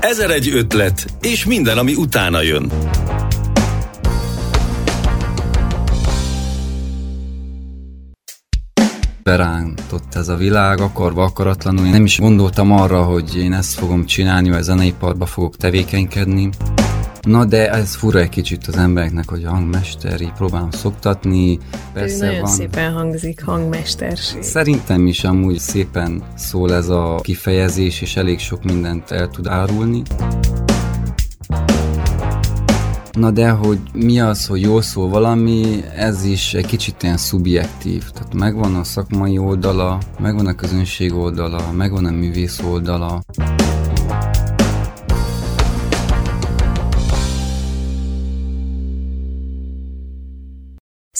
Ezer egy ötlet, és minden, ami utána jön. berántott ez a világ, akarva akaratlanul. Én nem is gondoltam arra, hogy én ezt fogom csinálni, vagy zeneiparba fogok tevékenykedni. Na de ez fura egy kicsit az embereknek, hogy hangmester, így próbálom szoktatni. Persze nagyon van. szépen hangzik hangmesterség. Szerintem is amúgy szépen szól ez a kifejezés, és elég sok mindent el tud árulni. Na de, hogy mi az, hogy jól szól valami, ez is egy kicsit ilyen szubjektív. Tehát megvan a szakmai oldala, megvan a közönség oldala, megvan a művész oldala.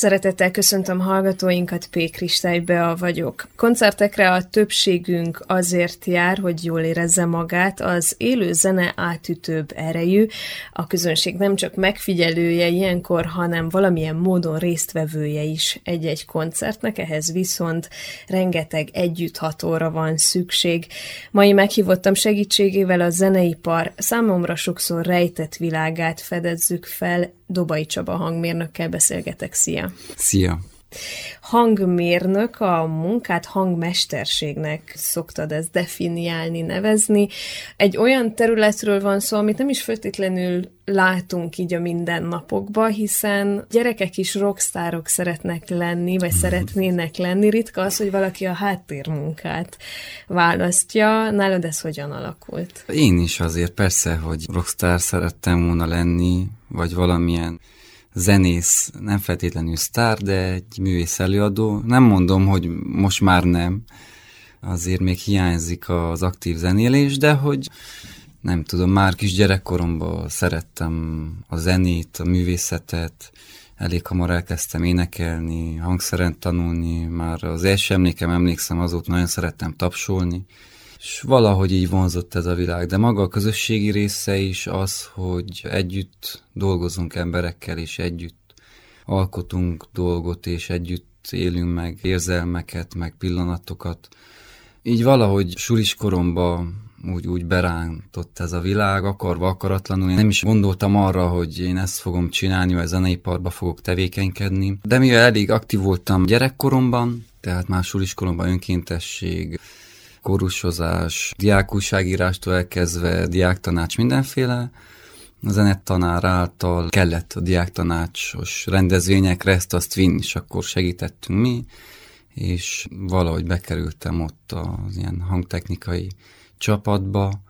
Szeretettel köszöntöm hallgatóinkat, P. Kristály Bea vagyok. Koncertekre a többségünk azért jár, hogy jól érezze magát, az élő zene átütőbb erejű, a közönség nem csak megfigyelője ilyenkor, hanem valamilyen módon résztvevője is egy-egy koncertnek, ehhez viszont rengeteg együtthatóra van szükség. Mai meghívottam segítségével a zeneipar számomra sokszor rejtett világát fedezzük fel, Dobai Csaba hangmérnökkel beszélgetek. Szia! Szia! Hangmérnök a munkát hangmesterségnek szoktad ezt definiálni, nevezni. Egy olyan területről van szó, amit nem is feltétlenül látunk így a mindennapokban, hiszen gyerekek is rockstárok szeretnek lenni, vagy szeretnének lenni. Ritka az, hogy valaki a háttérmunkát választja. Nálad ez hogyan alakult? Én is azért persze, hogy rockstar szerettem volna lenni, vagy valamilyen zenész, nem feltétlenül sztár, de egy művész előadó. Nem mondom, hogy most már nem, azért még hiányzik az aktív zenélés, de hogy nem tudom, már kis gyerekkoromban szerettem a zenét, a művészetet, elég hamar elkezdtem énekelni, hangszeren tanulni, már az első emlékem emlékszem, azóta nagyon szerettem tapsolni, és valahogy így vonzott ez a világ, de maga a közösségi része is az, hogy együtt dolgozunk emberekkel, és együtt alkotunk dolgot, és együtt élünk meg érzelmeket, meg pillanatokat. Így valahogy sulis koromban úgy, úgy berántott ez a világ, akarva, akaratlanul. Én nem is gondoltam arra, hogy én ezt fogom csinálni, vagy zeneiparba fogok tevékenykedni. De mivel elég aktív voltam gyerekkoromban, tehát már suliskolomban önkéntesség, kórusozás, diákúságírástól elkezdve diáktanács mindenféle, a zenettanár által kellett a diáktanácsos rendezvényekre ezt azt vinni, és akkor segítettünk mi, és valahogy bekerültem ott az ilyen hangtechnikai csapatba.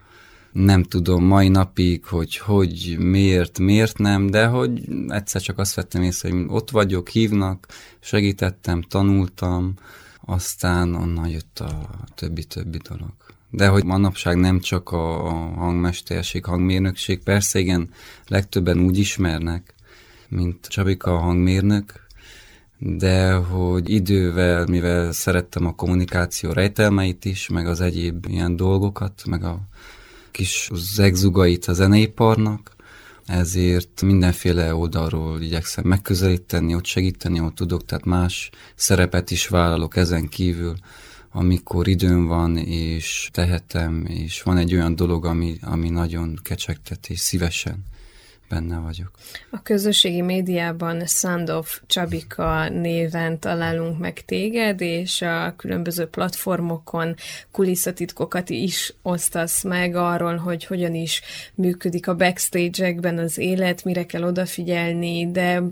Nem tudom mai napig, hogy hogy, miért, miért nem, de hogy egyszer csak azt vettem észre, hogy ott vagyok, hívnak, segítettem, tanultam, aztán onnan jött a többi-többi dolog. De hogy manapság nem csak a hangmesterség, hangmérnökség, persze igen, legtöbben úgy ismernek, mint Csabika a hangmérnök, de hogy idővel, mivel szerettem a kommunikáció rejtelmeit is, meg az egyéb ilyen dolgokat, meg a kis zegzugait a zeneiparnak, ezért mindenféle oldalról igyekszem megközelíteni, ott segíteni, ott tudok, tehát más szerepet is vállalok ezen kívül, amikor időm van, és tehetem, és van egy olyan dolog, ami, ami nagyon kecsegtet, és szívesen benne vagyok. A közösségi médiában Sandov Csabika néven találunk meg téged, és a különböző platformokon kulisszatitkokat is osztasz meg arról, hogy hogyan is működik a backstage-ekben az élet, mire kell odafigyelni, de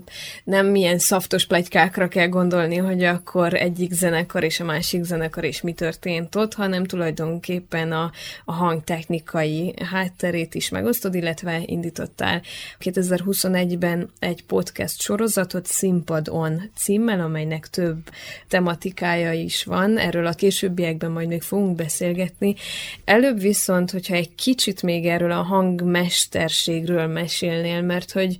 nem milyen szaftos plegykákra kell gondolni, hogy akkor egyik zenekar és a másik zenekar és mi történt ott, hanem tulajdonképpen a, a hangtechnikai hátterét is megosztod, illetve indítottál 2021-ben egy podcast sorozatot Színpadon címmel, amelynek több tematikája is van, erről a későbbiekben majd még fogunk beszélgetni. Előbb viszont, hogyha egy kicsit még erről a hangmesterségről mesélnél, mert hogy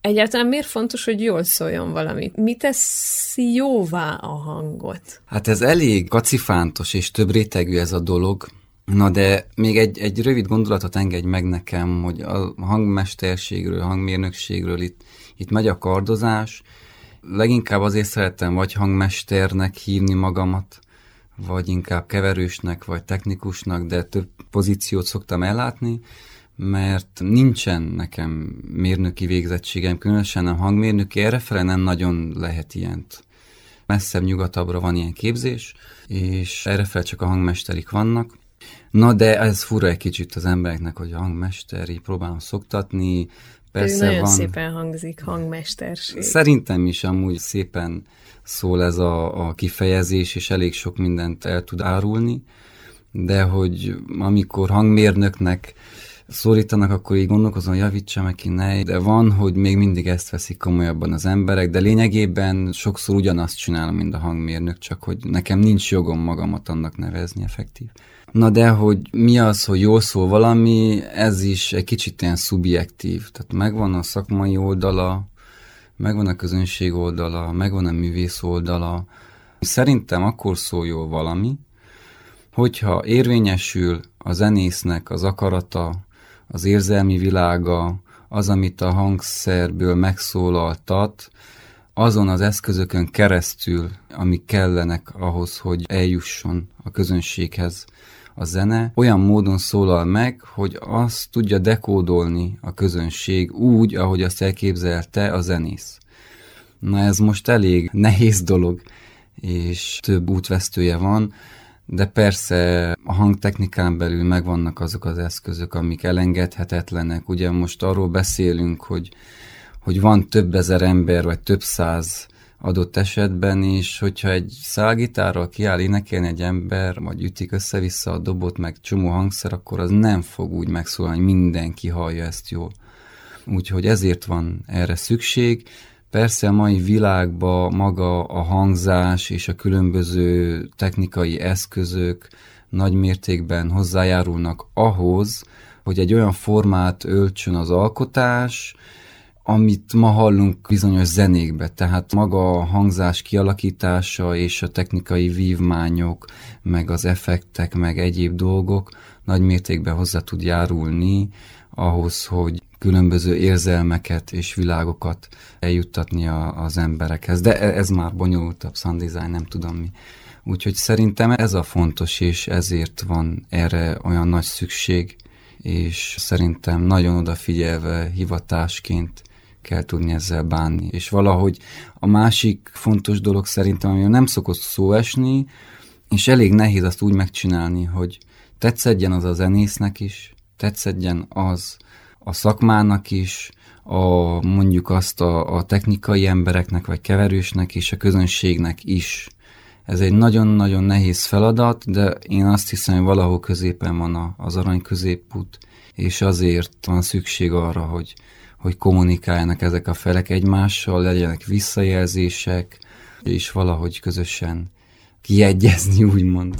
Egyáltalán miért fontos, hogy jól szóljon valami? Mi tesz jóvá a hangot? Hát ez elég kacifántos és több rétegű ez a dolog. Na de még egy, egy rövid gondolatot engedj meg nekem, hogy a hangmesterségről, hangmérnökségről itt, itt megy a kardozás. Leginkább azért szerettem vagy hangmesternek hívni magamat, vagy inkább keverősnek, vagy technikusnak, de több pozíciót szoktam ellátni, mert nincsen nekem mérnöki végzettségem, különösen nem hangmérnöki, errefele nem nagyon lehet ilyent. Messzebb nyugatabbra van ilyen képzés, és errefele csak a hangmesterik vannak. Na de ez fura egy kicsit az embereknek, hogy a hangmesteri próbálom szoktatni, Persze nagyon van. szépen hangzik hangmesterség. Szerintem is amúgy szépen szól ez a, a kifejezés, és elég sok mindent el tud árulni, de hogy amikor hangmérnöknek szólítanak, akkor így gondolkozom, javítsa meg ki, ne. De van, hogy még mindig ezt veszik komolyabban az emberek, de lényegében sokszor ugyanazt csinálom, mint a hangmérnök, csak hogy nekem nincs jogom magamat annak nevezni effektív. Na de, hogy mi az, hogy jól szól valami, ez is egy kicsit ilyen szubjektív. Tehát megvan a szakmai oldala, megvan a közönség oldala, megvan a művész oldala. Szerintem akkor szól jól valami, hogyha érvényesül a zenésznek az akarata, az érzelmi világa, az, amit a hangszerből megszólaltat, azon az eszközökön keresztül, amik kellenek ahhoz, hogy eljusson a közönséghez a zene, olyan módon szólal meg, hogy azt tudja dekódolni a közönség úgy, ahogy azt elképzelte a zenész. Na ez most elég nehéz dolog, és több útvesztője van, de persze a hangtechnikán belül megvannak azok az eszközök, amik elengedhetetlenek. Ugye most arról beszélünk, hogy, hogy van több ezer ember, vagy több száz adott esetben is, hogyha egy szálgitárral kiáll énekelni egy ember, vagy ütik össze-vissza a dobot, meg csomó hangszer, akkor az nem fog úgy megszólalni, hogy mindenki hallja ezt jól. Úgyhogy ezért van erre szükség. Persze a mai világban maga a hangzás és a különböző technikai eszközök nagy mértékben hozzájárulnak ahhoz, hogy egy olyan formát öltsön az alkotás, amit ma hallunk bizonyos zenékbe, tehát maga a hangzás kialakítása és a technikai vívmányok, meg az effektek, meg egyéb dolgok nagy mértékben hozzá tud járulni ahhoz, hogy különböző érzelmeket és világokat eljuttatni a, az emberekhez. De e, ez már bonyolultabb sound design, nem tudom mi. Úgyhogy szerintem ez a fontos, és ezért van erre olyan nagy szükség, és szerintem nagyon odafigyelve hivatásként kell tudni ezzel bánni. És valahogy a másik fontos dolog szerintem, amiről nem szokott szó esni, és elég nehéz azt úgy megcsinálni, hogy tetszedjen az a zenésznek is, tetszedjen az a szakmának is, a, mondjuk azt a, a technikai embereknek, vagy keverősnek és a közönségnek is. Ez egy nagyon-nagyon nehéz feladat, de én azt hiszem, hogy valahol középen van a, az arany középút, és azért van szükség arra, hogy, hogy kommunikáljanak ezek a felek egymással, legyenek visszajelzések, és valahogy közösen kiegyezni, úgymond.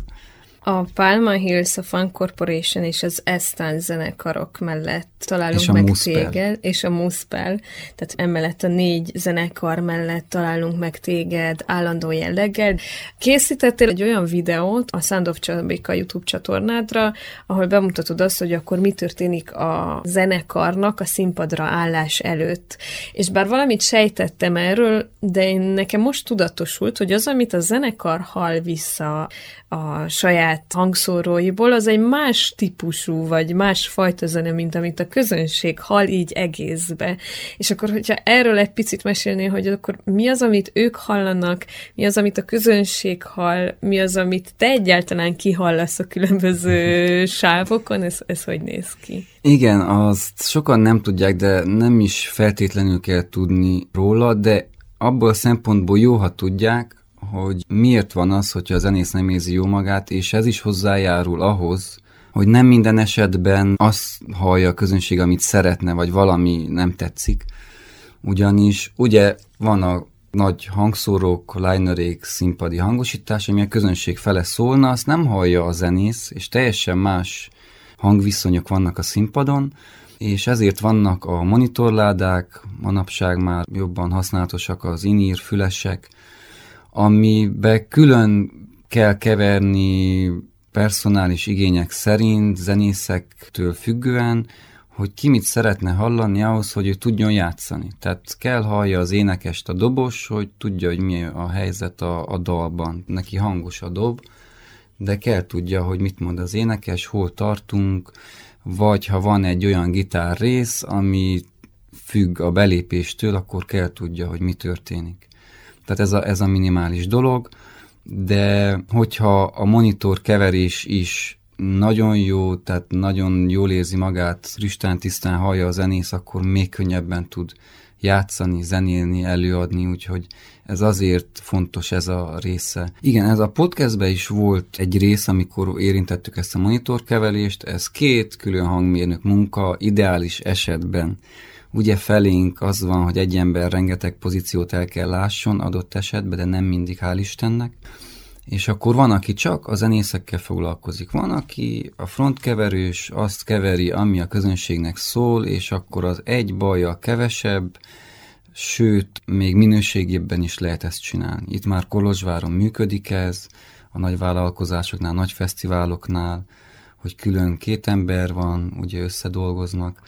A Palma Hills, a Fun Corporation és az Estan zenekarok mellett találunk és meg Muspel. téged, és a Muspel, tehát emellett a négy zenekar mellett találunk meg téged állandó jelleggel. Készítettél egy olyan videót a Sound of Csabika YouTube csatornádra, ahol bemutatod azt, hogy akkor mi történik a zenekarnak a színpadra állás előtt. És bár valamit sejtettem erről, de én nekem most tudatosult, hogy az, amit a zenekar hall vissza a saját hangszóróiból, az egy más típusú, vagy más fajta zene, mint amit a közönség hall így egészbe. És akkor, hogyha erről egy picit mesélnél, hogy akkor mi az, amit ők hallanak, mi az, amit a közönség hall, mi az, amit te egyáltalán kihallasz a különböző sávokon, ez, ez hogy néz ki? Igen, azt sokan nem tudják, de nem is feltétlenül kell tudni róla, de abból a szempontból jó, ha tudják, hogy miért van az, hogyha a zenész nem érzi jó magát, és ez is hozzájárul ahhoz, hogy nem minden esetben azt hallja a közönség, amit szeretne, vagy valami nem tetszik. Ugyanis ugye van a nagy hangszórók, linerék, színpadi hangosítás, ami a közönség fele szólna, azt nem hallja a zenész, és teljesen más hangviszonyok vannak a színpadon, és ezért vannak a monitorládák, manapság már jobban használatosak az inír, fülesek, amibe külön kell keverni personális igények szerint, zenészektől függően, hogy ki mit szeretne hallani ahhoz, hogy ő tudjon játszani. Tehát kell hallja az énekest a dobos, hogy tudja, hogy mi a helyzet a, a dalban. Neki hangos a dob, de kell tudja, hogy mit mond az énekes, hol tartunk, vagy ha van egy olyan gitár rész, ami függ a belépéstől, akkor kell tudja, hogy mi történik. Tehát ez a, ez a minimális dolog, de hogyha a monitor keverés is nagyon jó, tehát nagyon jól érzi magát, fristán tisztán hallja a zenész, akkor még könnyebben tud játszani, zenélni, előadni, úgyhogy ez azért fontos ez a része. Igen, ez a podcastben is volt egy rész, amikor érintettük ezt a monitorkeverést, ez két külön hangmérnök munka, ideális esetben. Ugye felénk az van, hogy egy ember rengeteg pozíciót el kell lásson adott esetben, de nem mindig, hál' Istennek. És akkor van, aki csak a zenészekkel foglalkozik, van, aki a frontkeverős, azt keveri, ami a közönségnek szól, és akkor az egy baja kevesebb, sőt, még minőségében is lehet ezt csinálni. Itt már Kolozsváron működik ez, a nagy vállalkozásoknál, nagy fesztiváloknál, hogy külön két ember van, ugye összedolgoznak,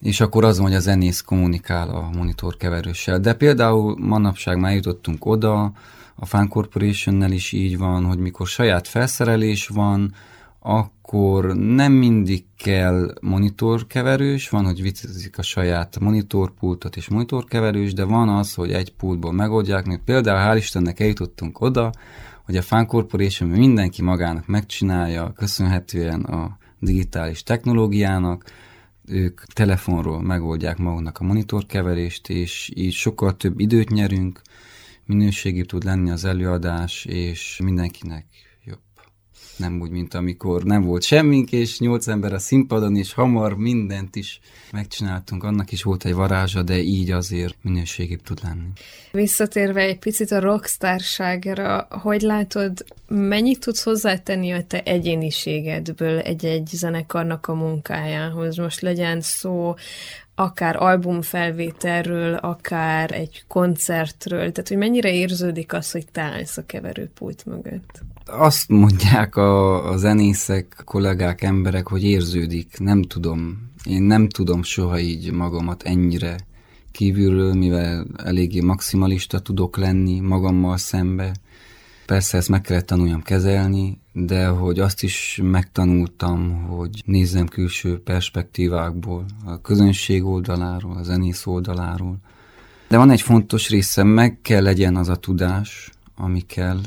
és akkor az hogy a zenész kommunikál a monitorkeverőssel. De például manapság már jutottunk oda, a Fan Corporation-nel is így van, hogy mikor saját felszerelés van, akkor nem mindig kell monitorkeverős, van, hogy viccezik a saját monitorpultot és monitorkeverős, de van az, hogy egy pultból megoldják, mert például hál' Istennek eljutottunk oda, hogy a Fan Corporation mindenki magának megcsinálja, köszönhetően a digitális technológiának, ők telefonról megoldják maguknak a monitorkeverést, és így sokkal több időt nyerünk, minőségi tud lenni az előadás, és mindenkinek. Nem úgy, mint amikor nem volt semmink, és nyolc ember a színpadon, és hamar mindent is megcsináltunk. Annak is volt egy varázsa, de így azért minőségibb tud lenni. Visszatérve egy picit a rockstárságra, hogy látod, mennyit tudsz hozzátenni a te egyéniségedből egy-egy zenekarnak a munkájához? Most legyen szó akár albumfelvételről, akár egy koncertről, tehát hogy mennyire érződik az, hogy te állsz a keverőpult mögött? Azt mondják a, a zenészek, kollégák, emberek, hogy érződik, nem tudom. Én nem tudom soha így magamat ennyire kívülről, mivel eléggé maximalista tudok lenni magammal szembe. Persze ezt meg kellett tanuljam kezelni, de hogy azt is megtanultam, hogy nézzem külső perspektívákból, a közönség oldaláról, a zenész oldaláról. De van egy fontos része, meg kell legyen az a tudás, ami kell,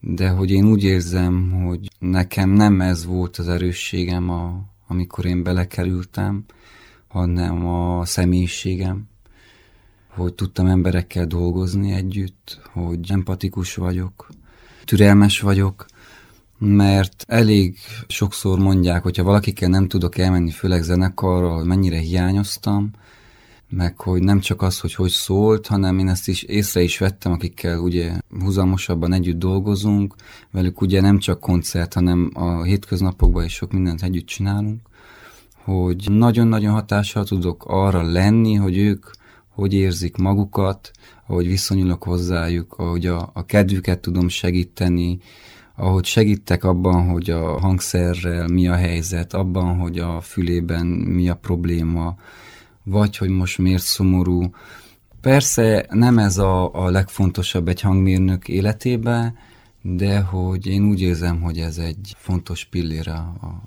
de hogy én úgy érzem, hogy nekem nem ez volt az erősségem, a, amikor én belekerültem, hanem a személyiségem, hogy tudtam emberekkel dolgozni együtt, hogy empatikus vagyok, türelmes vagyok, mert elég sokszor mondják, hogyha valakikkel nem tudok elmenni, főleg zenekarra, hogy mennyire hiányoztam, meg hogy nem csak az, hogy hogy szólt, hanem én ezt is észre is vettem, akikkel ugye húzamosabban együtt dolgozunk, velük ugye nem csak koncert, hanem a hétköznapokban is sok mindent együtt csinálunk, hogy nagyon-nagyon hatással tudok arra lenni, hogy ők hogy érzik magukat, ahogy viszonyulok hozzájuk, ahogy a, a kedvüket tudom segíteni, ahogy segítek abban, hogy a hangszerrel mi a helyzet, abban, hogy a fülében mi a probléma, vagy hogy most miért szomorú. Persze nem ez a, a legfontosabb egy hangmérnök életében, de hogy én úgy érzem, hogy ez egy fontos pillére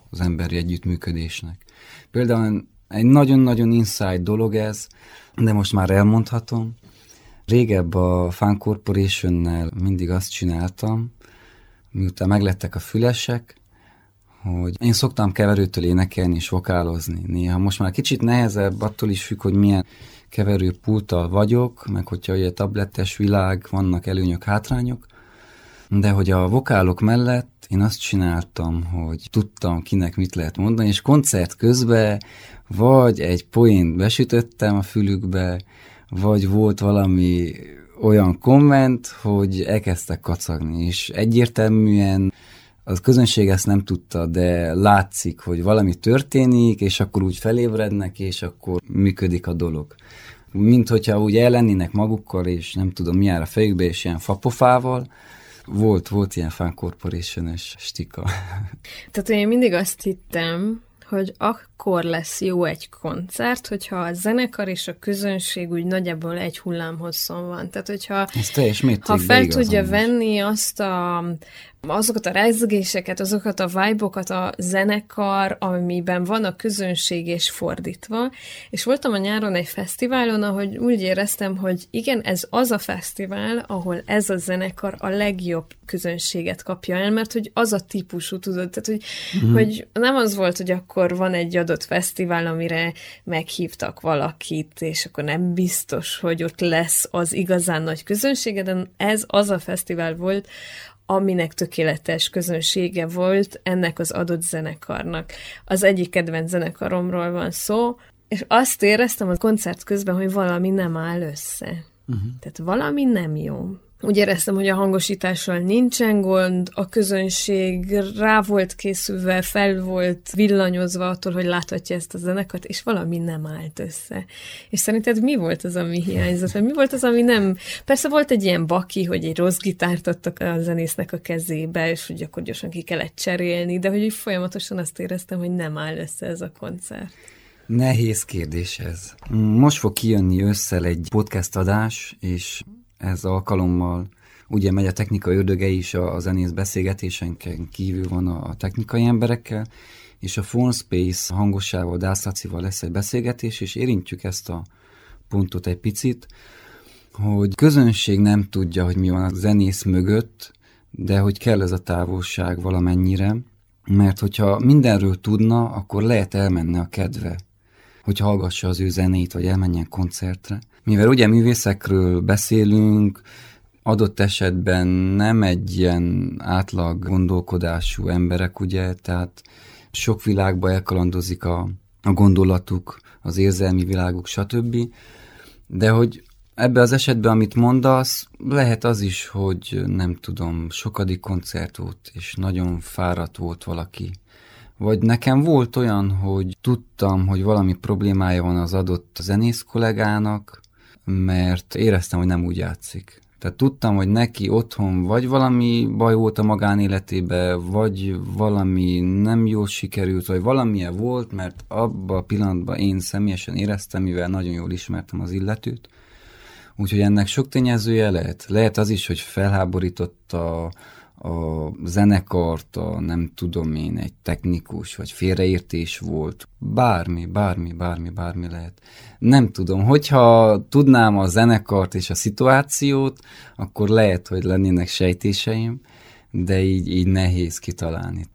az emberi együttműködésnek. Például egy nagyon-nagyon inside dolog ez, de most már elmondhatom. Régebb a Fan Corporation-nel mindig azt csináltam, miután meglettek a fülesek, hogy én szoktam keverőtől énekelni és vokálozni. Néha most már kicsit nehezebb, attól is függ, hogy milyen keverőpulttal vagyok, meg hogyha ugye tablettes világ, vannak előnyök, hátrányok, de hogy a vokálok mellett én azt csináltam, hogy tudtam kinek mit lehet mondani, és koncert közben vagy egy poént besütöttem a fülükbe, vagy volt valami olyan komment, hogy elkezdtek kacagni, és egyértelműen az közönség ezt nem tudta, de látszik, hogy valami történik, és akkor úgy felébrednek, és akkor működik a dolog. Mint hogyha úgy ellennének magukkal, és nem tudom mi a fejükbe, és ilyen fapofával, volt, volt ilyen fan corporation stika. Tehát én mindig azt hittem, hogy akkor akkor lesz jó egy koncert, hogyha a zenekar és a közönség úgy nagyjából egy hullámhosszon van. Tehát, hogyha ha fel tudja venni azt a, azokat a rezgéseket, azokat a vibe a zenekar, amiben van a közönség és fordítva. És voltam a nyáron egy fesztiválon, ahogy úgy éreztem, hogy igen, ez az a fesztivál, ahol ez a zenekar a legjobb közönséget kapja el, mert hogy az a típusú, tudod, tehát hogy, mm. hogy nem az volt, hogy akkor van egy adott fesztivál, amire meghívtak valakit, és akkor nem biztos, hogy ott lesz az igazán nagy közönsége, de ez az a fesztivál volt, aminek tökéletes közönsége volt ennek az adott zenekarnak. Az egyik kedvenc zenekaromról van szó, és azt éreztem a koncert közben, hogy valami nem áll össze. Uh-huh. Tehát valami nem jó. Úgy éreztem, hogy a hangosítással nincsen gond, a közönség rá volt készülve, fel volt villanyozva attól, hogy láthatja ezt a zenekart, és valami nem állt össze. És szerinted mi volt az, ami hiányzott? Vagy mi volt az, ami nem... Persze volt egy ilyen baki, hogy egy rossz gitárt adtak a zenésznek a kezébe, és hogy akkor gyorsan ki kellett cserélni, de hogy folyamatosan azt éreztem, hogy nem áll össze ez a koncert. Nehéz kérdés ez. Most fog kijönni össze egy podcast adás, és ez alkalommal ugye megy a technika ördöge is a, a zenész beszélgetésenken kívül van a, a technikai emberekkel, és a Phone Space hangosával, Dászlacival lesz egy beszélgetés, és érintjük ezt a pontot egy picit, hogy közönség nem tudja, hogy mi van a zenész mögött, de hogy kell ez a távolság valamennyire, mert hogyha mindenről tudna, akkor lehet elmenne a kedve, hogy hallgassa az ő zenét, vagy elmenjen koncertre. Mivel ugye művészekről beszélünk, adott esetben nem egy ilyen átlag gondolkodású emberek, ugye, tehát sok világba elkalandozik a, a gondolatuk, az érzelmi világuk, stb. De hogy ebbe az esetben, amit mondasz, lehet az is, hogy nem tudom, sokadik koncert volt, és nagyon fáradt volt valaki. Vagy nekem volt olyan, hogy tudtam, hogy valami problémája van az adott zenész kollégának, mert éreztem, hogy nem úgy játszik. Tehát tudtam, hogy neki otthon vagy valami baj volt a magánéletébe, vagy valami nem jól sikerült, vagy valamilyen volt, mert abban a pillanatban én személyesen éreztem, mivel nagyon jól ismertem az illetőt. Úgyhogy ennek sok tényezője lehet. Lehet az is, hogy felháborította a zenekart, a nem tudom én, egy technikus, vagy félreértés volt. Bármi, bármi, bármi, bármi lehet. Nem tudom, hogyha tudnám a zenekart és a szituációt, akkor lehet, hogy lennének sejtéseim, de így, így nehéz kitalálni.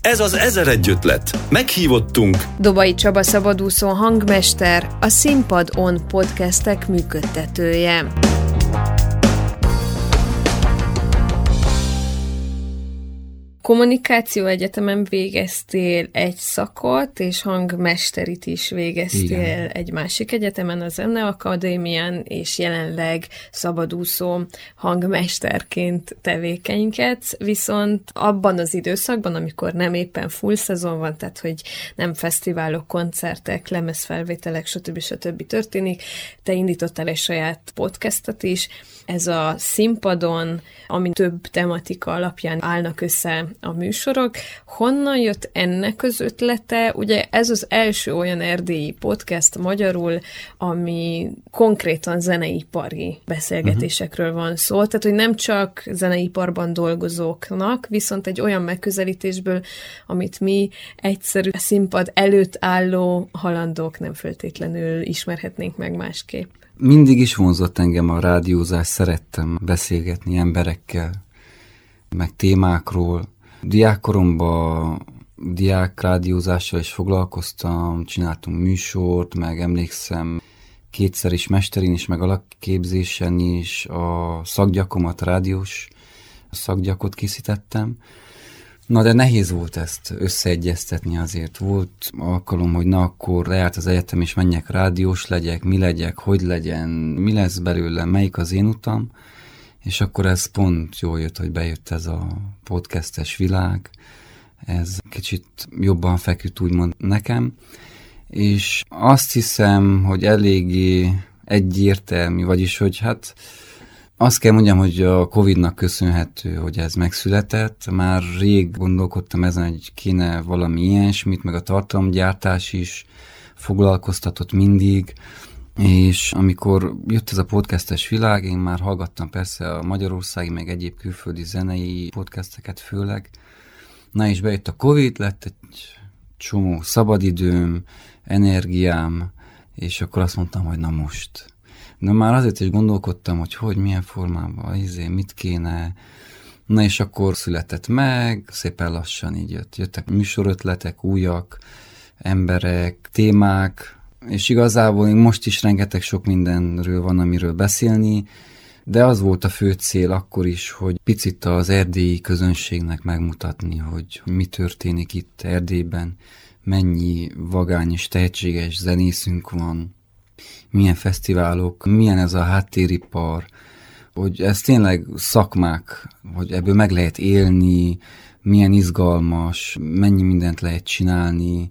Ez az Ezer egy ötlet. Meghívottunk Dobai Csaba szabadúszó hangmester, a Színpad On podcastek működtetője. Kommunikáció egyetemen végeztél egy szakot, és hangmesterit is végeztél Igen. egy másik egyetemen, a Zene Akadémián, és jelenleg szabadúszó hangmesterként tevékenykedsz, viszont abban az időszakban, amikor nem éppen full szezon van, tehát hogy nem fesztiválok, koncertek, lemezfelvételek, stb. stb. történik, te indítottál egy saját podcastot is, ez a színpadon, ami több tematika alapján állnak össze a műsorok. Honnan jött ennek az ötlete? Ugye ez az első olyan erdélyi podcast magyarul, ami konkrétan zeneipari beszélgetésekről van szó. Tehát, hogy nem csak zeneiparban dolgozóknak, viszont egy olyan megközelítésből, amit mi egyszerű színpad előtt álló halandók nem feltétlenül ismerhetnénk meg másképp. Mindig is vonzott engem a rádiózás, szerettem beszélgetni emberekkel, meg témákról. Diákkoromban diák rádiózással is foglalkoztam, csináltunk műsort, meg emlékszem kétszer is mesterin is, meg alakképzésen is a szakgyakomat, rádiós szakgyakot készítettem. Na de nehéz volt ezt összeegyeztetni azért. Volt alkalom, hogy na akkor lejárt az egyetem, és menjek rádiós legyek, mi legyek, hogy legyen, mi lesz belőle, melyik az én utam. És akkor ez pont jól jött, hogy bejött ez a podcastes világ. Ez kicsit jobban feküdt úgymond nekem. És azt hiszem, hogy eléggé egyértelmű, vagyis hogy hát Azt kell mondjam, hogy a Covid-nak köszönhető, hogy ez megszületett. Már rég gondolkodtam ezen, hogy kéne valami ilyesmit, meg a tartalomgyártás is foglalkoztatott mindig. És amikor jött ez a podcastes világ, én már hallgattam persze a magyarországi, meg egyéb külföldi zenei podcasteket főleg. Na és bejött a Covid, lett egy csomó szabadidőm, energiám, és akkor azt mondtam, hogy na most. De már azért is gondolkodtam, hogy hogy, milyen formában, izé, mit kéne. Na és akkor született meg, szépen lassan így jött. Jöttek műsorötletek, újak, emberek, témák, és igazából most is rengeteg sok mindenről van, amiről beszélni, de az volt a fő cél akkor is, hogy picit az erdélyi közönségnek megmutatni, hogy mi történik itt Erdélyben, mennyi vagány és tehetséges zenészünk van, milyen fesztiválok, milyen ez a háttéripar, hogy ez tényleg szakmák, hogy ebből meg lehet élni, milyen izgalmas, mennyi mindent lehet csinálni,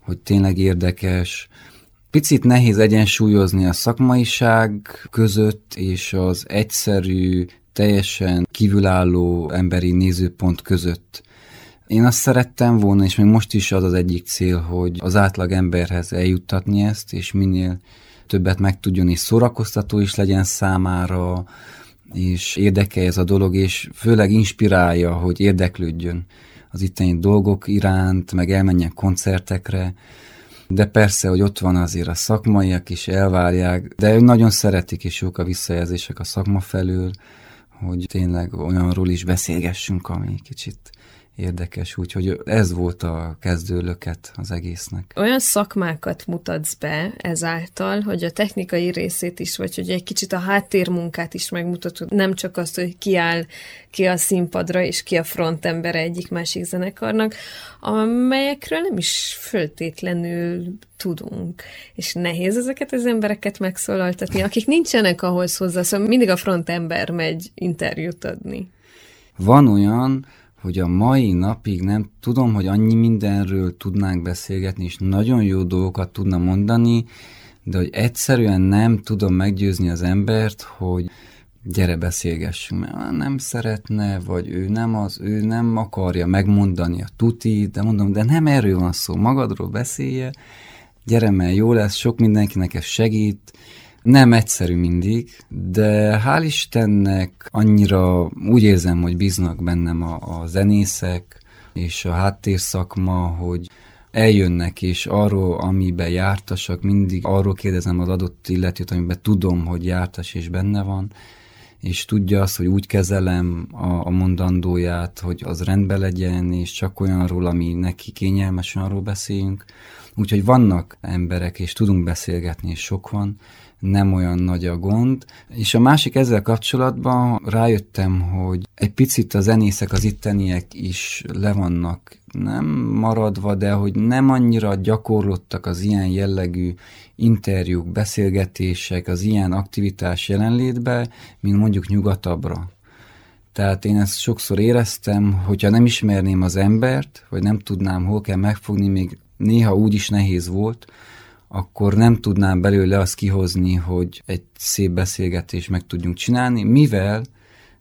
hogy tényleg érdekes. Picit nehéz egyensúlyozni a szakmaiság között és az egyszerű, teljesen kívülálló emberi nézőpont között. Én azt szerettem volna, és még most is az az egyik cél, hogy az átlag emberhez eljuttatni ezt, és minél többet megtudjon, és szórakoztató is legyen számára, és érdekelje ez a dolog, és főleg inspirálja, hogy érdeklődjön az itteni dolgok iránt, meg elmenjen koncertekre, de persze, hogy ott van azért a szakmaiak is, elvárják, de nagyon szeretik, és jók a visszajelzések a szakma felől, hogy tényleg olyanról is beszélgessünk, ami kicsit érdekes, úgyhogy ez volt a kezdőlöket az egésznek. Olyan szakmákat mutatsz be ezáltal, hogy a technikai részét is, vagy hogy egy kicsit a háttérmunkát is megmutatod, nem csak azt, hogy ki áll ki a színpadra, és ki a frontembere egyik-másik zenekarnak, amelyekről nem is föltétlenül tudunk. És nehéz ezeket az embereket megszólaltatni, akik nincsenek ahhoz hozzá, szóval mindig a frontember megy interjút adni. Van olyan, hogy a mai napig nem tudom, hogy annyi mindenről tudnánk beszélgetni, és nagyon jó dolgokat tudna mondani, de hogy egyszerűen nem tudom meggyőzni az embert, hogy gyere beszélgessünk, mert nem szeretne, vagy ő nem az, ő nem akarja megmondani a tuti, de mondom, de nem erről van szó, magadról beszélje, gyere, mert jó lesz, sok mindenkinek ez segít, nem egyszerű mindig, de hál' Istennek annyira úgy érzem, hogy bíznak bennem a, a zenészek és a háttérszakma, hogy eljönnek, és arról, amiben jártasak, mindig arról kérdezem az adott illetőt, amiben tudom, hogy jártas és benne van, és tudja azt, hogy úgy kezelem a, a mondandóját, hogy az rendben legyen, és csak olyanról, ami neki kényelmes, arról beszéljünk. Úgyhogy vannak emberek, és tudunk beszélgetni, és sok van, nem olyan nagy a gond. És a másik ezzel kapcsolatban rájöttem, hogy egy picit a zenészek, az itteniek is le vannak nem maradva, de hogy nem annyira gyakorlottak az ilyen jellegű interjúk, beszélgetések, az ilyen aktivitás jelenlétbe, mint mondjuk nyugatabbra. Tehát én ezt sokszor éreztem, hogyha nem ismerném az embert, vagy nem tudnám, hol kell megfogni, még néha úgy is nehéz volt, akkor nem tudnám belőle azt kihozni, hogy egy szép beszélgetést meg tudjunk csinálni, mivel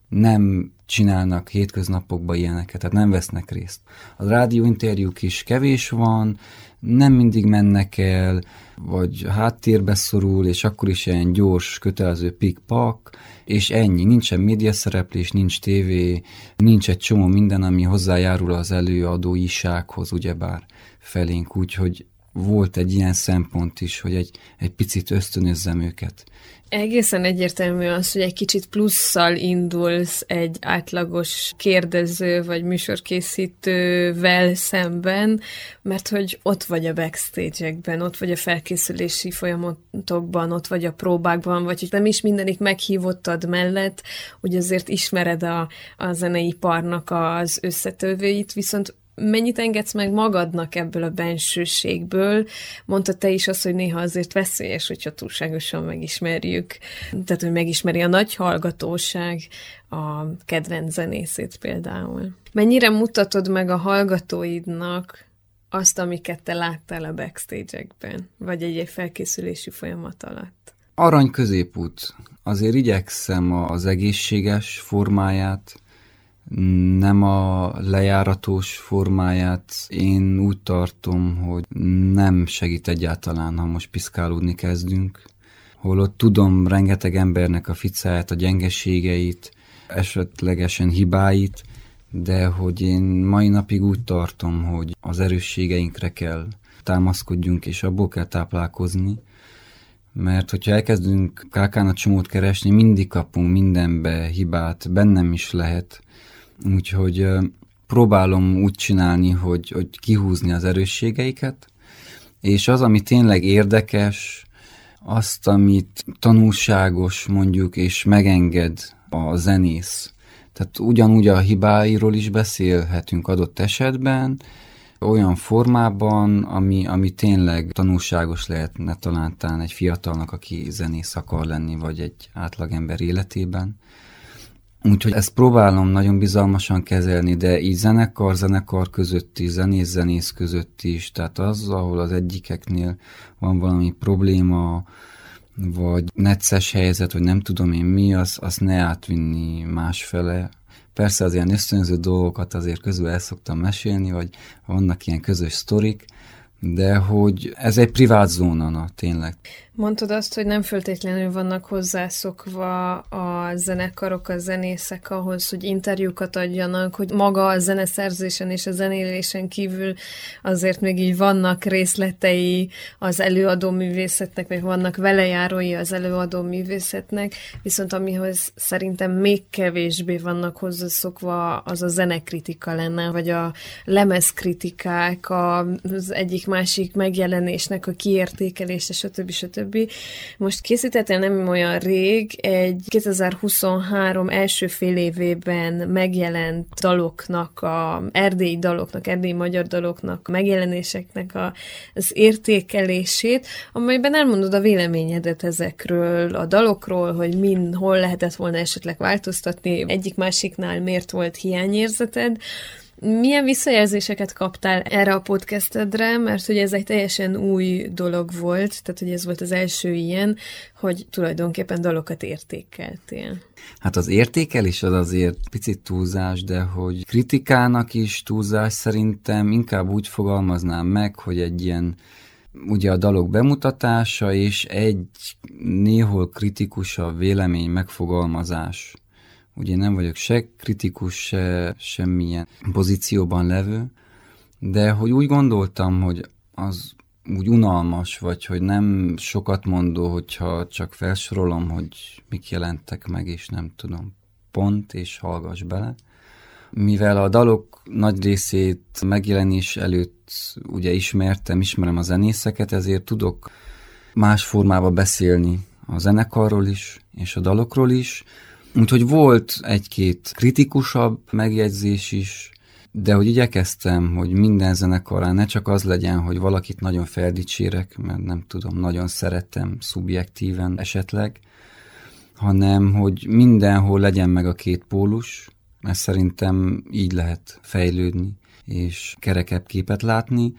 nem csinálnak hétköznapokban ilyeneket, tehát nem vesznek részt. A rádióinterjúk is kevés van, nem mindig mennek el, vagy háttérbe szorul, és akkor is ilyen gyors, kötelező pik-pak, és ennyi. Nincsen médiaszereplés, nincs tévé, nincs egy csomó minden, ami hozzájárul az előadóisághoz, ugyebár felénk, úgyhogy volt egy ilyen szempont is, hogy egy, egy picit ösztönözzem őket. Egészen egyértelmű az, hogy egy kicsit plusszal indulsz egy átlagos kérdező vagy műsorkészítővel szemben, mert hogy ott vagy a backstage-ekben, ott vagy a felkészülési folyamatokban, ott vagy a próbákban, vagy hogy nem is mindenik meghívottad mellett, hogy azért ismered a, a zeneiparnak az összetövőit, viszont mennyit engedsz meg magadnak ebből a bensőségből? Mondta te is azt, hogy néha azért veszélyes, hogyha túlságosan megismerjük. Tehát, hogy megismeri a nagy hallgatóság a kedvenc zenészét például. Mennyire mutatod meg a hallgatóidnak azt, amiket te láttál a backstage-ekben, vagy egy, egy felkészülési folyamat alatt? arany középút. Azért igyekszem az egészséges formáját, nem a lejáratos formáját. Én úgy tartom, hogy nem segít egyáltalán, ha most piszkálódni kezdünk. Holott tudom rengeteg embernek a ficáját, a gyengeségeit, esetlegesen hibáit, de hogy én mai napig úgy tartom, hogy az erősségeinkre kell támaszkodjunk, és abból kell táplálkozni, mert hogyha elkezdünk kákán csomót keresni, mindig kapunk mindenbe hibát, bennem is lehet, úgyhogy próbálom úgy csinálni, hogy, hogy kihúzni az erősségeiket, és az, ami tényleg érdekes, azt, amit tanulságos mondjuk, és megenged a zenész. Tehát ugyanúgy a hibáiról is beszélhetünk adott esetben, olyan formában, ami, ami tényleg tanulságos lehetne talán, egy fiatalnak, aki zenész akar lenni, vagy egy átlagember életében. Úgyhogy ezt próbálom nagyon bizalmasan kezelni, de így zenekar-zenekar közötti, zenész-zenész között is, tehát az, ahol az egyikeknél van valami probléma, vagy necces helyzet, vagy nem tudom én mi, az, az ne átvinni másfele, Persze az ilyen ösztönző dolgokat azért közül el szoktam mesélni, vagy vannak ilyen közös sztorik, de hogy ez egy privát zóna, na, tényleg. Mondtad azt, hogy nem föltétlenül vannak hozzászokva a zenekarok, a zenészek ahhoz, hogy interjúkat adjanak, hogy maga a zeneszerzésen és a zenélésen kívül azért még így vannak részletei az előadó művészetnek, vagy vannak velejárói az előadó művészetnek, viszont amihoz szerintem még kevésbé vannak hozzászokva, az a zenekritika lenne, vagy a lemezkritikák, az egyik-másik megjelenésnek a kiértékelése, stb. stb stb. Most készítettél nem olyan rég egy 2023 első fél évében megjelent daloknak, a erdélyi daloknak, erdélyi magyar daloknak, megjelenéseknek a, az értékelését, amelyben elmondod a véleményedet ezekről, a dalokról, hogy min, hol lehetett volna esetleg változtatni, egyik másiknál miért volt hiányérzeted, milyen visszajelzéseket kaptál erre a podcastedre, mert hogy ez egy teljesen új dolog volt, tehát hogy ez volt az első ilyen, hogy tulajdonképpen dalokat értékeltél. Hát az értékelés az azért picit túlzás, de hogy kritikának is túlzás szerintem inkább úgy fogalmaznám meg, hogy egy ilyen ugye a dalok bemutatása és egy néhol kritikusabb vélemény megfogalmazás Ugye nem vagyok se kritikus, se semmilyen pozícióban levő, de hogy úgy gondoltam, hogy az úgy unalmas, vagy hogy nem sokat mondó, hogyha csak felsorolom, hogy mik jelentek meg, és nem tudom, pont, és hallgass bele. Mivel a dalok nagy részét megjelenés előtt ugye ismertem, ismerem a zenészeket, ezért tudok más formában beszélni a zenekarról is, és a dalokról is, Úgyhogy volt egy-két kritikusabb megjegyzés is, de hogy igyekeztem, hogy minden zenekarán ne csak az legyen, hogy valakit nagyon feldicsérek, mert nem tudom, nagyon szerettem szubjektíven esetleg, hanem hogy mindenhol legyen meg a két pólus, mert szerintem így lehet fejlődni és kerekebb képet látni.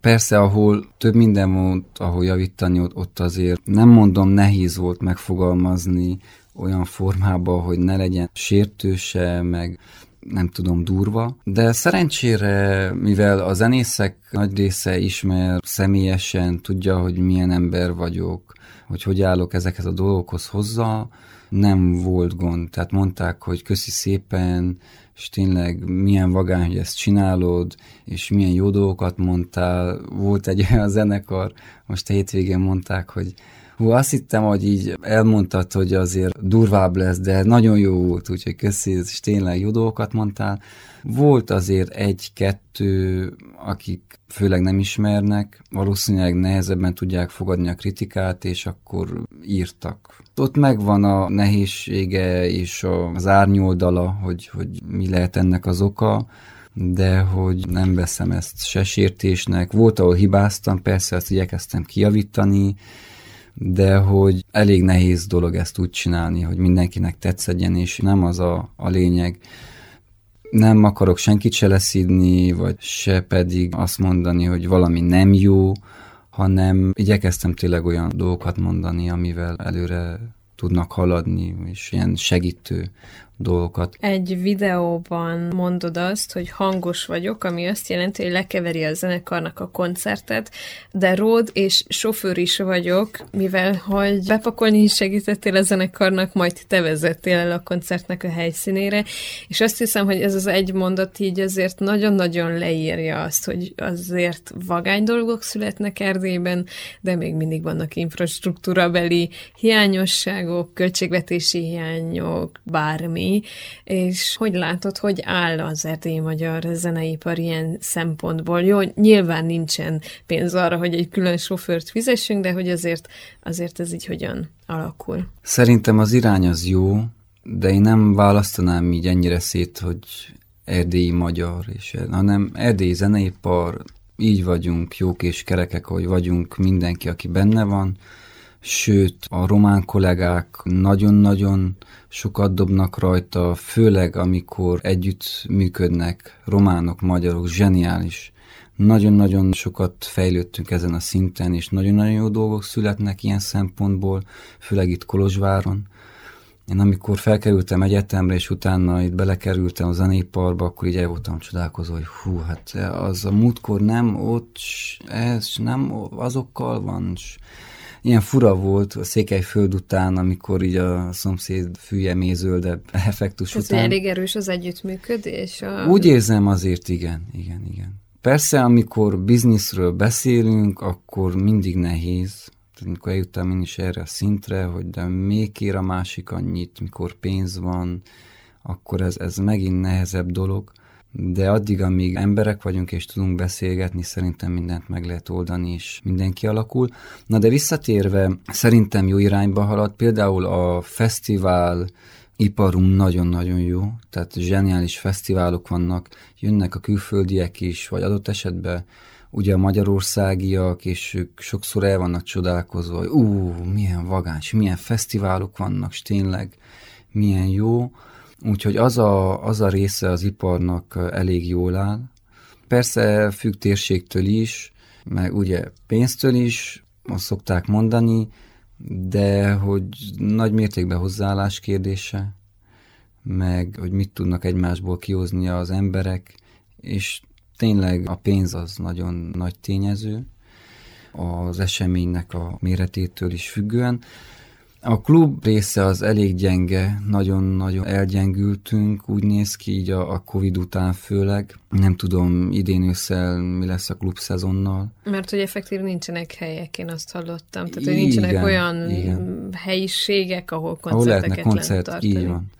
Persze, ahol több minden volt, ahol javítani, ott azért nem mondom, nehéz volt megfogalmazni olyan formában, hogy ne legyen sértőse, meg nem tudom, durva. De szerencsére, mivel a zenészek nagy része ismer személyesen, tudja, hogy milyen ember vagyok, hogy hogy állok ezekhez a dolgokhoz hozzá, nem volt gond. Tehát mondták, hogy köszi szépen, és tényleg milyen vagány, hogy ezt csinálod, és milyen jó dolgokat mondtál. Volt egy olyan zenekar, most a hétvégén mondták, hogy Hú, azt hittem, hogy így elmondtad, hogy azért durvább lesz, de nagyon jó volt, úgyhogy köszi, és tényleg jó dolgokat mondtál. Volt azért egy-kettő, akik főleg nem ismernek, valószínűleg nehezebben tudják fogadni a kritikát, és akkor írtak. Ott megvan a nehézsége és az árnyoldala, hogy, hogy mi lehet ennek az oka, de hogy nem veszem ezt se sértésnek. Volt, ahol hibáztam, persze ezt igyekeztem kijavítani, de hogy elég nehéz dolog ezt úgy csinálni, hogy mindenkinek tetszedjen, és nem az a, a lényeg. Nem akarok senkit se leszídni, vagy se pedig azt mondani, hogy valami nem jó, hanem igyekeztem tényleg olyan dolgokat mondani, amivel előre tudnak haladni, és ilyen segítő dolgokat. Egy videóban mondod azt, hogy hangos vagyok, ami azt jelenti, hogy lekeveri a zenekarnak a koncertet, de ród és sofőr is vagyok, mivel hogy bepakolni is segítettél a zenekarnak, majd te vezettél el a koncertnek a helyszínére, és azt hiszem, hogy ez az egy mondat így azért nagyon-nagyon leírja azt, hogy azért vagány dolgok születnek Erdélyben, de még mindig vannak infrastruktúrabeli hiányosságok, költségvetési hiányok, bármi, és hogy látod, hogy áll az erdélyi magyar zeneipar ilyen szempontból? Jó, nyilván nincsen pénz arra, hogy egy külön sofőrt fizessünk, de hogy azért, azért ez így hogyan alakul? Szerintem az irány az jó, de én nem választanám így ennyire szét, hogy erdélyi magyar, és, hanem erdélyi zeneipar, így vagyunk, jók és kerekek, hogy vagyunk, mindenki, aki benne van, sőt, a román kollégák nagyon-nagyon sokat dobnak rajta, főleg amikor együtt működnek románok, magyarok, zseniális. Nagyon-nagyon sokat fejlődtünk ezen a szinten, és nagyon-nagyon jó dolgok születnek ilyen szempontból, főleg itt Kolozsváron. Én amikor felkerültem egyetemre, és utána itt belekerültem a zenéparba, akkor így el voltam csodálkozó, hogy hú, hát az a múltkor nem ott, ez nem azokkal van, és ilyen fura volt a Székelyföld után, amikor így a szomszéd fülye mézöldebb effektus Tehát után. elég erős az együttműködés? A... Úgy érzem azért, igen, igen, igen. Persze, amikor bizniszről beszélünk, akkor mindig nehéz, tehát amikor eljuttam én is erre a szintre, hogy de még kér a másik annyit, mikor pénz van, akkor ez, ez megint nehezebb dolog de addig, amíg emberek vagyunk és tudunk beszélgetni, szerintem mindent meg lehet oldani, és mindenki alakul. Na de visszatérve, szerintem jó irányba halad, például a fesztivál iparunk nagyon-nagyon jó, tehát zseniális fesztiválok vannak, jönnek a külföldiek is, vagy adott esetben ugye a magyarországiak, és ők sokszor el vannak csodálkozva, hogy ú, milyen vagáns, milyen fesztiválok vannak, és tényleg milyen jó Úgyhogy az a, az a része az iparnak elég jól áll. Persze függ térségtől is, meg ugye pénztől is, azt szokták mondani, de hogy nagy mértékben hozzáállás kérdése, meg hogy mit tudnak egymásból kihozni az emberek, és tényleg a pénz az nagyon nagy tényező az eseménynek a méretétől is függően. A klub része az elég gyenge, nagyon-nagyon elgyengültünk, úgy néz ki így a, a Covid után főleg. Nem tudom idén ősszel mi lesz a klub szezonnal. Mert hogy effektív nincsenek helyek, én azt hallottam. Tehát, hogy nincsenek igen, olyan igen. helyiségek, ahol koncerteket ahol koncert, lehet tartani. Így van.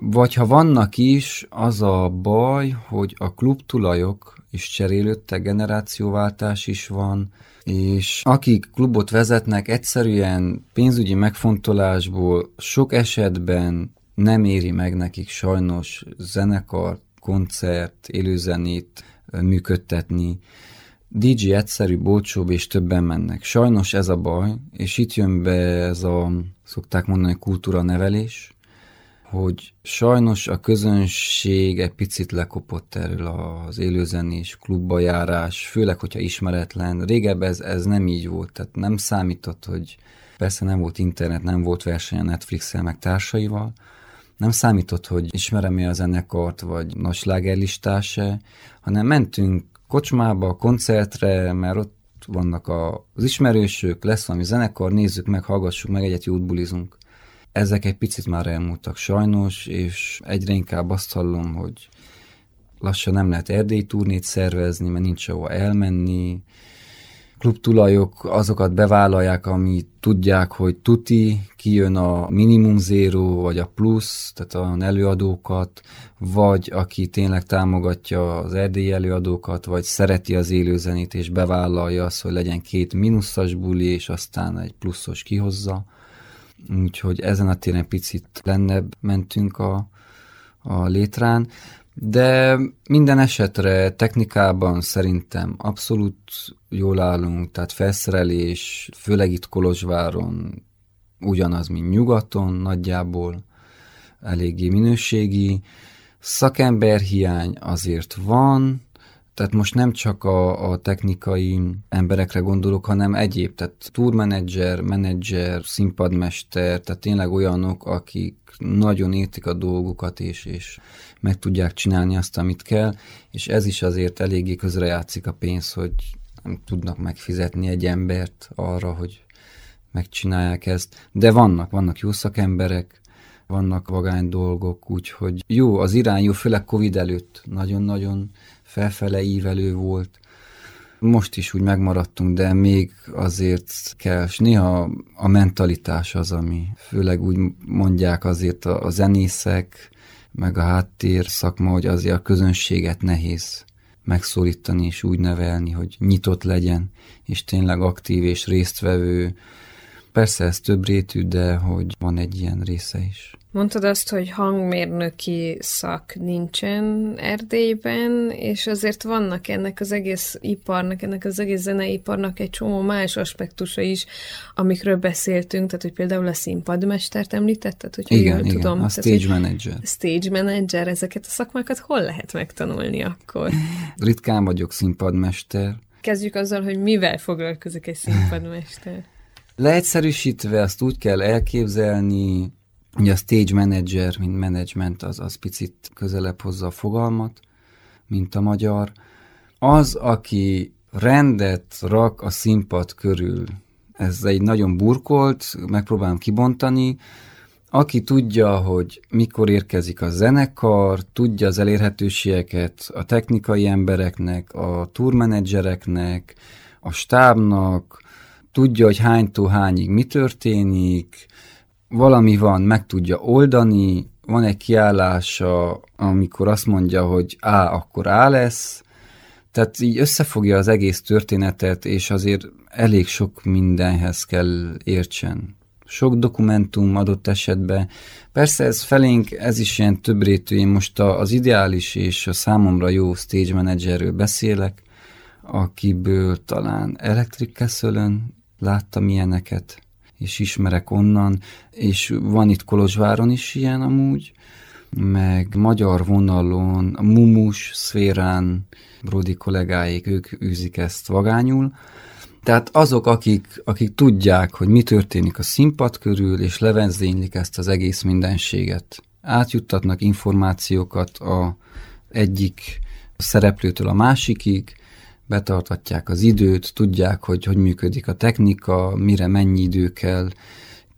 Vagy ha vannak is, az a baj, hogy a klub tulajok is cserélődtek, generációváltás is van, és akik klubot vezetnek, egyszerűen pénzügyi megfontolásból sok esetben nem éri meg nekik sajnos zenekar, koncert, élőzenét működtetni. DJ egyszerű, bolcsóbb és többen mennek. Sajnos ez a baj, és itt jön be ez a, szokták mondani, kultúra nevelés, hogy sajnos a közönség egy picit lekopott erről az élőzenés, klubba járás, főleg, hogyha ismeretlen. Régebben ez, ez nem így volt, tehát nem számított, hogy persze nem volt internet, nem volt verseny a netflix meg társaival, nem számított, hogy ismerem-e a zenekart, vagy nagy slágerlistás se, hanem mentünk kocsmába, koncertre, mert ott vannak az ismerősök, lesz valami zenekar, nézzük meg, hallgassuk meg, egyet jót bulizunk. Ezek egy picit már elmúltak sajnos, és egyre inkább azt hallom, hogy lassan nem lehet erdély turnét szervezni, mert nincs ahova elmenni. Klubtulajok azokat bevállalják, ami tudják, hogy tuti, kijön a minimum zero, vagy a plusz, tehát a előadókat, vagy aki tényleg támogatja az erdélyi előadókat, vagy szereti az élőzenét, és bevállalja azt, hogy legyen két mínuszas buli, és aztán egy pluszos kihozza úgyhogy ezen a téren picit lennebb mentünk a, a létrán, de minden esetre technikában szerintem abszolút jól állunk, tehát felszerelés, főleg itt Kolozsváron ugyanaz, mint nyugaton nagyjából, eléggé minőségi. Szakemberhiány azért van, Tehát most nem csak a, a technikai emberekre gondolok, hanem egyéb, tehát tourmenedzser, menedzser, színpadmester, tehát tényleg olyanok, akik nagyon értik a dolgokat, és, és meg tudják csinálni azt, amit kell, és ez is azért eléggé közrejátszik a pénz, hogy nem tudnak megfizetni egy embert arra, hogy megcsinálják ezt. De vannak, vannak jó szakemberek, vannak vagány dolgok, úgyhogy jó, az irány jó, főleg Covid előtt nagyon-nagyon felfele ívelő volt. Most is úgy megmaradtunk, de még azért kell, és néha a mentalitás az, ami főleg úgy mondják azért a, a zenészek, meg a háttér szakma, hogy azért a közönséget nehéz megszólítani és úgy nevelni, hogy nyitott legyen, és tényleg aktív és résztvevő. Persze ez több rétű, de hogy van egy ilyen része is. Mondtad azt, hogy hangmérnöki szak nincsen Erdélyben, és azért vannak ennek az egész iparnak, ennek az egész zeneiparnak egy csomó más aspektusa is, amikről beszéltünk, tehát hogy például a színpadmestert említetted, hogy igen, jól igen, tudom. a tehát, stage manager. Stage manager, ezeket a szakmákat hol lehet megtanulni akkor? Ritkán vagyok színpadmester. Kezdjük azzal, hogy mivel foglalkozik egy színpadmester. Leegyszerűsítve azt úgy kell elképzelni, Ugye a stage manager, mint management, az, az picit közelebb hozza a fogalmat, mint a magyar. Az, aki rendet rak a színpad körül, ez egy nagyon burkolt, megpróbálom kibontani, aki tudja, hogy mikor érkezik a zenekar, tudja az elérhetőségeket a technikai embereknek, a tourmenedzsereknek, a stábnak, tudja, hogy hánytól hányig mi történik, valami van, meg tudja oldani, van egy kiállása, amikor azt mondja, hogy A, akkor A lesz, tehát így összefogja az egész történetet, és azért elég sok mindenhez kell értsen. Sok dokumentum adott esetben. Persze ez felénk, ez is ilyen többrétű. Én most az ideális és a számomra jó stage managerről beszélek, akiből talán Electric castle láttam ilyeneket, és ismerek onnan, és van itt Kolozsváron is ilyen amúgy, meg magyar vonalon, a Mumus szférán, Brody kollégáik, ők űzik ezt vagányul. Tehát azok, akik, akik tudják, hogy mi történik a színpad körül, és levezénylik ezt az egész mindenséget. Átjuttatnak információkat a egyik szereplőtől a másikig, betartatják az időt, tudják, hogy hogy működik a technika, mire mennyi idő kell,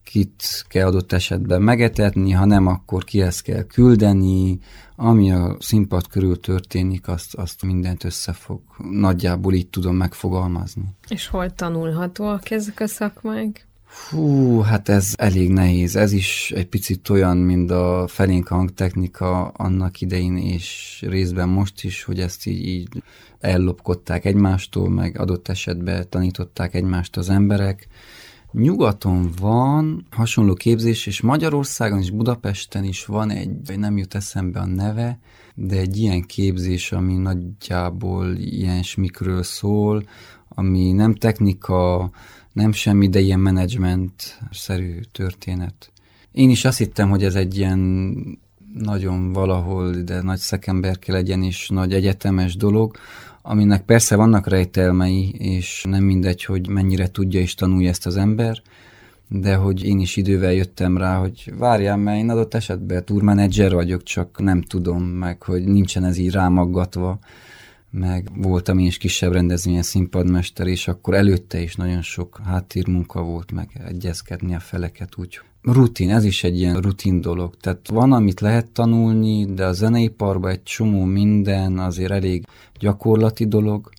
kit kell adott esetben megetetni, ha nem, akkor kihez kell küldeni, ami a színpad körül történik, azt, azt mindent összefog. Nagyjából így tudom megfogalmazni. És hol tanulhatóak ezek a szakmák? Hú, hát ez elég nehéz. Ez is egy picit olyan, mint a felénk hangtechnika annak idején, és részben most is, hogy ezt így, így ellopkodták egymástól, meg adott esetben tanították egymást az emberek. Nyugaton van hasonló képzés, és Magyarországon és Budapesten is van egy, nem jut eszembe a neve, de egy ilyen képzés, ami nagyjából ilyen smikről szól, ami nem technika, nem semmi, de ilyen menedzsment-szerű történet. Én is azt hittem, hogy ez egy ilyen nagyon valahol, de nagy szekember kell legyen, és nagy egyetemes dolog, aminek persze vannak rejtelmei, és nem mindegy, hogy mennyire tudja és tanulja ezt az ember, de hogy én is idővel jöttem rá, hogy várjál, mert én adott esetben tourmanager vagyok, csak nem tudom meg, hogy nincsen ez így rámaggatva, meg voltam én is kisebb rendezvényen színpadmester, és akkor előtte is nagyon sok háttérmunka volt, meg egyezkedni a feleket úgy. Rutin, ez is egy ilyen rutin dolog. Tehát van, amit lehet tanulni, de a zeneiparban egy csomó minden azért elég gyakorlati dolog,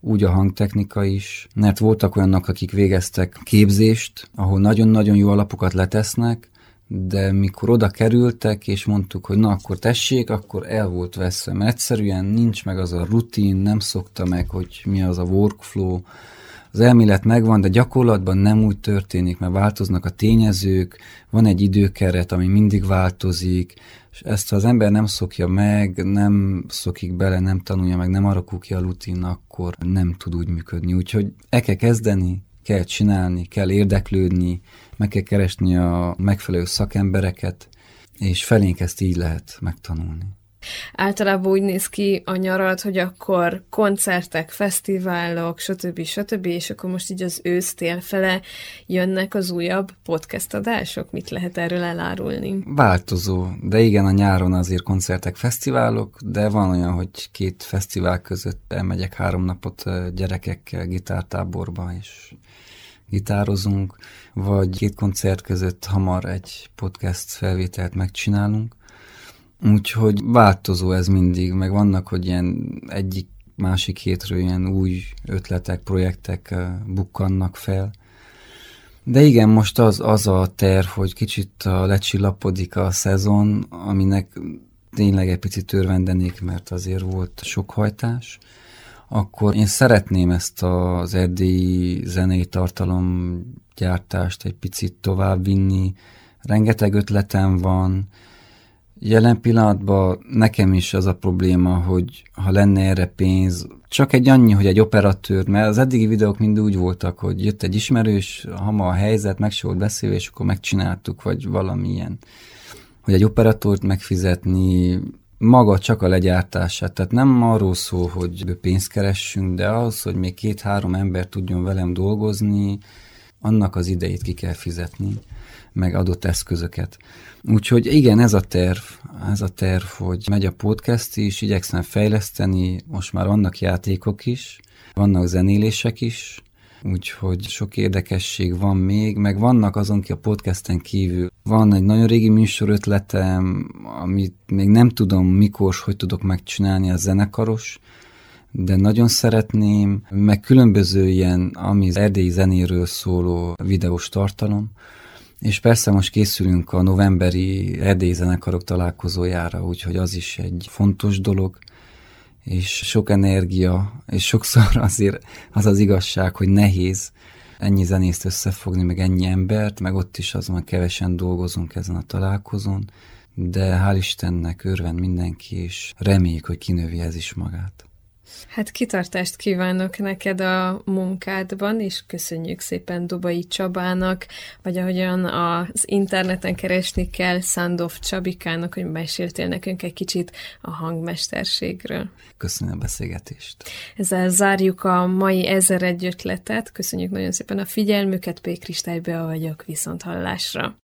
úgy a hangtechnika is, mert voltak olyanok, akik végeztek képzést, ahol nagyon-nagyon jó alapokat letesznek, de mikor oda kerültek, és mondtuk, hogy na akkor tessék, akkor el volt veszve, mert egyszerűen nincs meg az a rutin, nem szokta meg, hogy mi az a workflow, az elmélet megvan, de gyakorlatban nem úgy történik, mert változnak a tényezők, van egy időkeret, ami mindig változik, és ezt ha az ember nem szokja meg, nem szokik bele, nem tanulja meg, nem arakul ki a rutin, akkor nem tud úgy működni. Úgyhogy el kell kezdeni, kell csinálni, kell érdeklődni, meg kell keresni a megfelelő szakembereket, és felénk ezt így lehet megtanulni. általában úgy néz ki a nyarad, hogy akkor koncertek, fesztiválok, stb. stb. és akkor most így az ősztél fele jönnek az újabb podcast adások? Mit lehet erről elárulni? Változó, de igen, a nyáron azért koncertek, fesztiválok, de van olyan, hogy két fesztivál között elmegyek három napot gyerekekkel gitártáborba, és gitározunk, vagy két koncert között hamar egy podcast felvételt megcsinálunk. Úgyhogy változó ez mindig, meg vannak, hogy ilyen egyik másik hétről ilyen új ötletek, projektek bukkannak fel. De igen, most az, az a terv, hogy kicsit a lecsillapodik a szezon, aminek tényleg egy picit törvendenék, mert azért volt sok hajtás, akkor én szeretném ezt az erdélyi zenei tartalomgyártást egy picit tovább vinni. Rengeteg ötletem van. Jelen pillanatban nekem is az a probléma, hogy ha lenne erre pénz, csak egy annyi, hogy egy operatőr, mert az eddigi videók mind úgy voltak, hogy jött egy ismerős, hama a helyzet, meg se volt beszélve, és akkor megcsináltuk, vagy valamilyen. Hogy egy operatort megfizetni, maga csak a legyártását. Tehát nem arról szól, hogy pénzt keressünk, de az, hogy még két-három ember tudjon velem dolgozni, annak az idejét ki kell fizetni, meg adott eszközöket. Úgyhogy igen, ez a terv, ez a terv, hogy megy a podcast is, igyekszem fejleszteni, most már vannak játékok is, vannak zenélések is, úgyhogy sok érdekesség van még, meg vannak azon ki a podcasten kívül. Van egy nagyon régi műsor ötletem, amit még nem tudom mikor, hogy tudok megcsinálni a zenekaros, de nagyon szeretném, meg különböző ilyen, ami az erdélyi zenéről szóló videós tartalom, és persze most készülünk a novemberi erdélyi zenekarok találkozójára, úgyhogy az is egy fontos dolog és sok energia, és sokszor azért az az igazság, hogy nehéz ennyi zenészt összefogni, meg ennyi embert, meg ott is azon kevesen dolgozunk ezen a találkozón, de hál' Istennek örven mindenki, és reméljük, hogy kinövi ez is magát. Hát kitartást kívánok neked a munkádban, és köszönjük szépen Dobai Csabának, vagy ahogyan az interneten keresni kell, Sandov Csabikának, hogy meséltél nekünk egy kicsit a hangmesterségről. Köszönöm a beszélgetést. Ezzel zárjuk a mai ezer egy ötletet. Köszönjük nagyon szépen a figyelmüket, P. Kristály vagyok, viszont hallásra.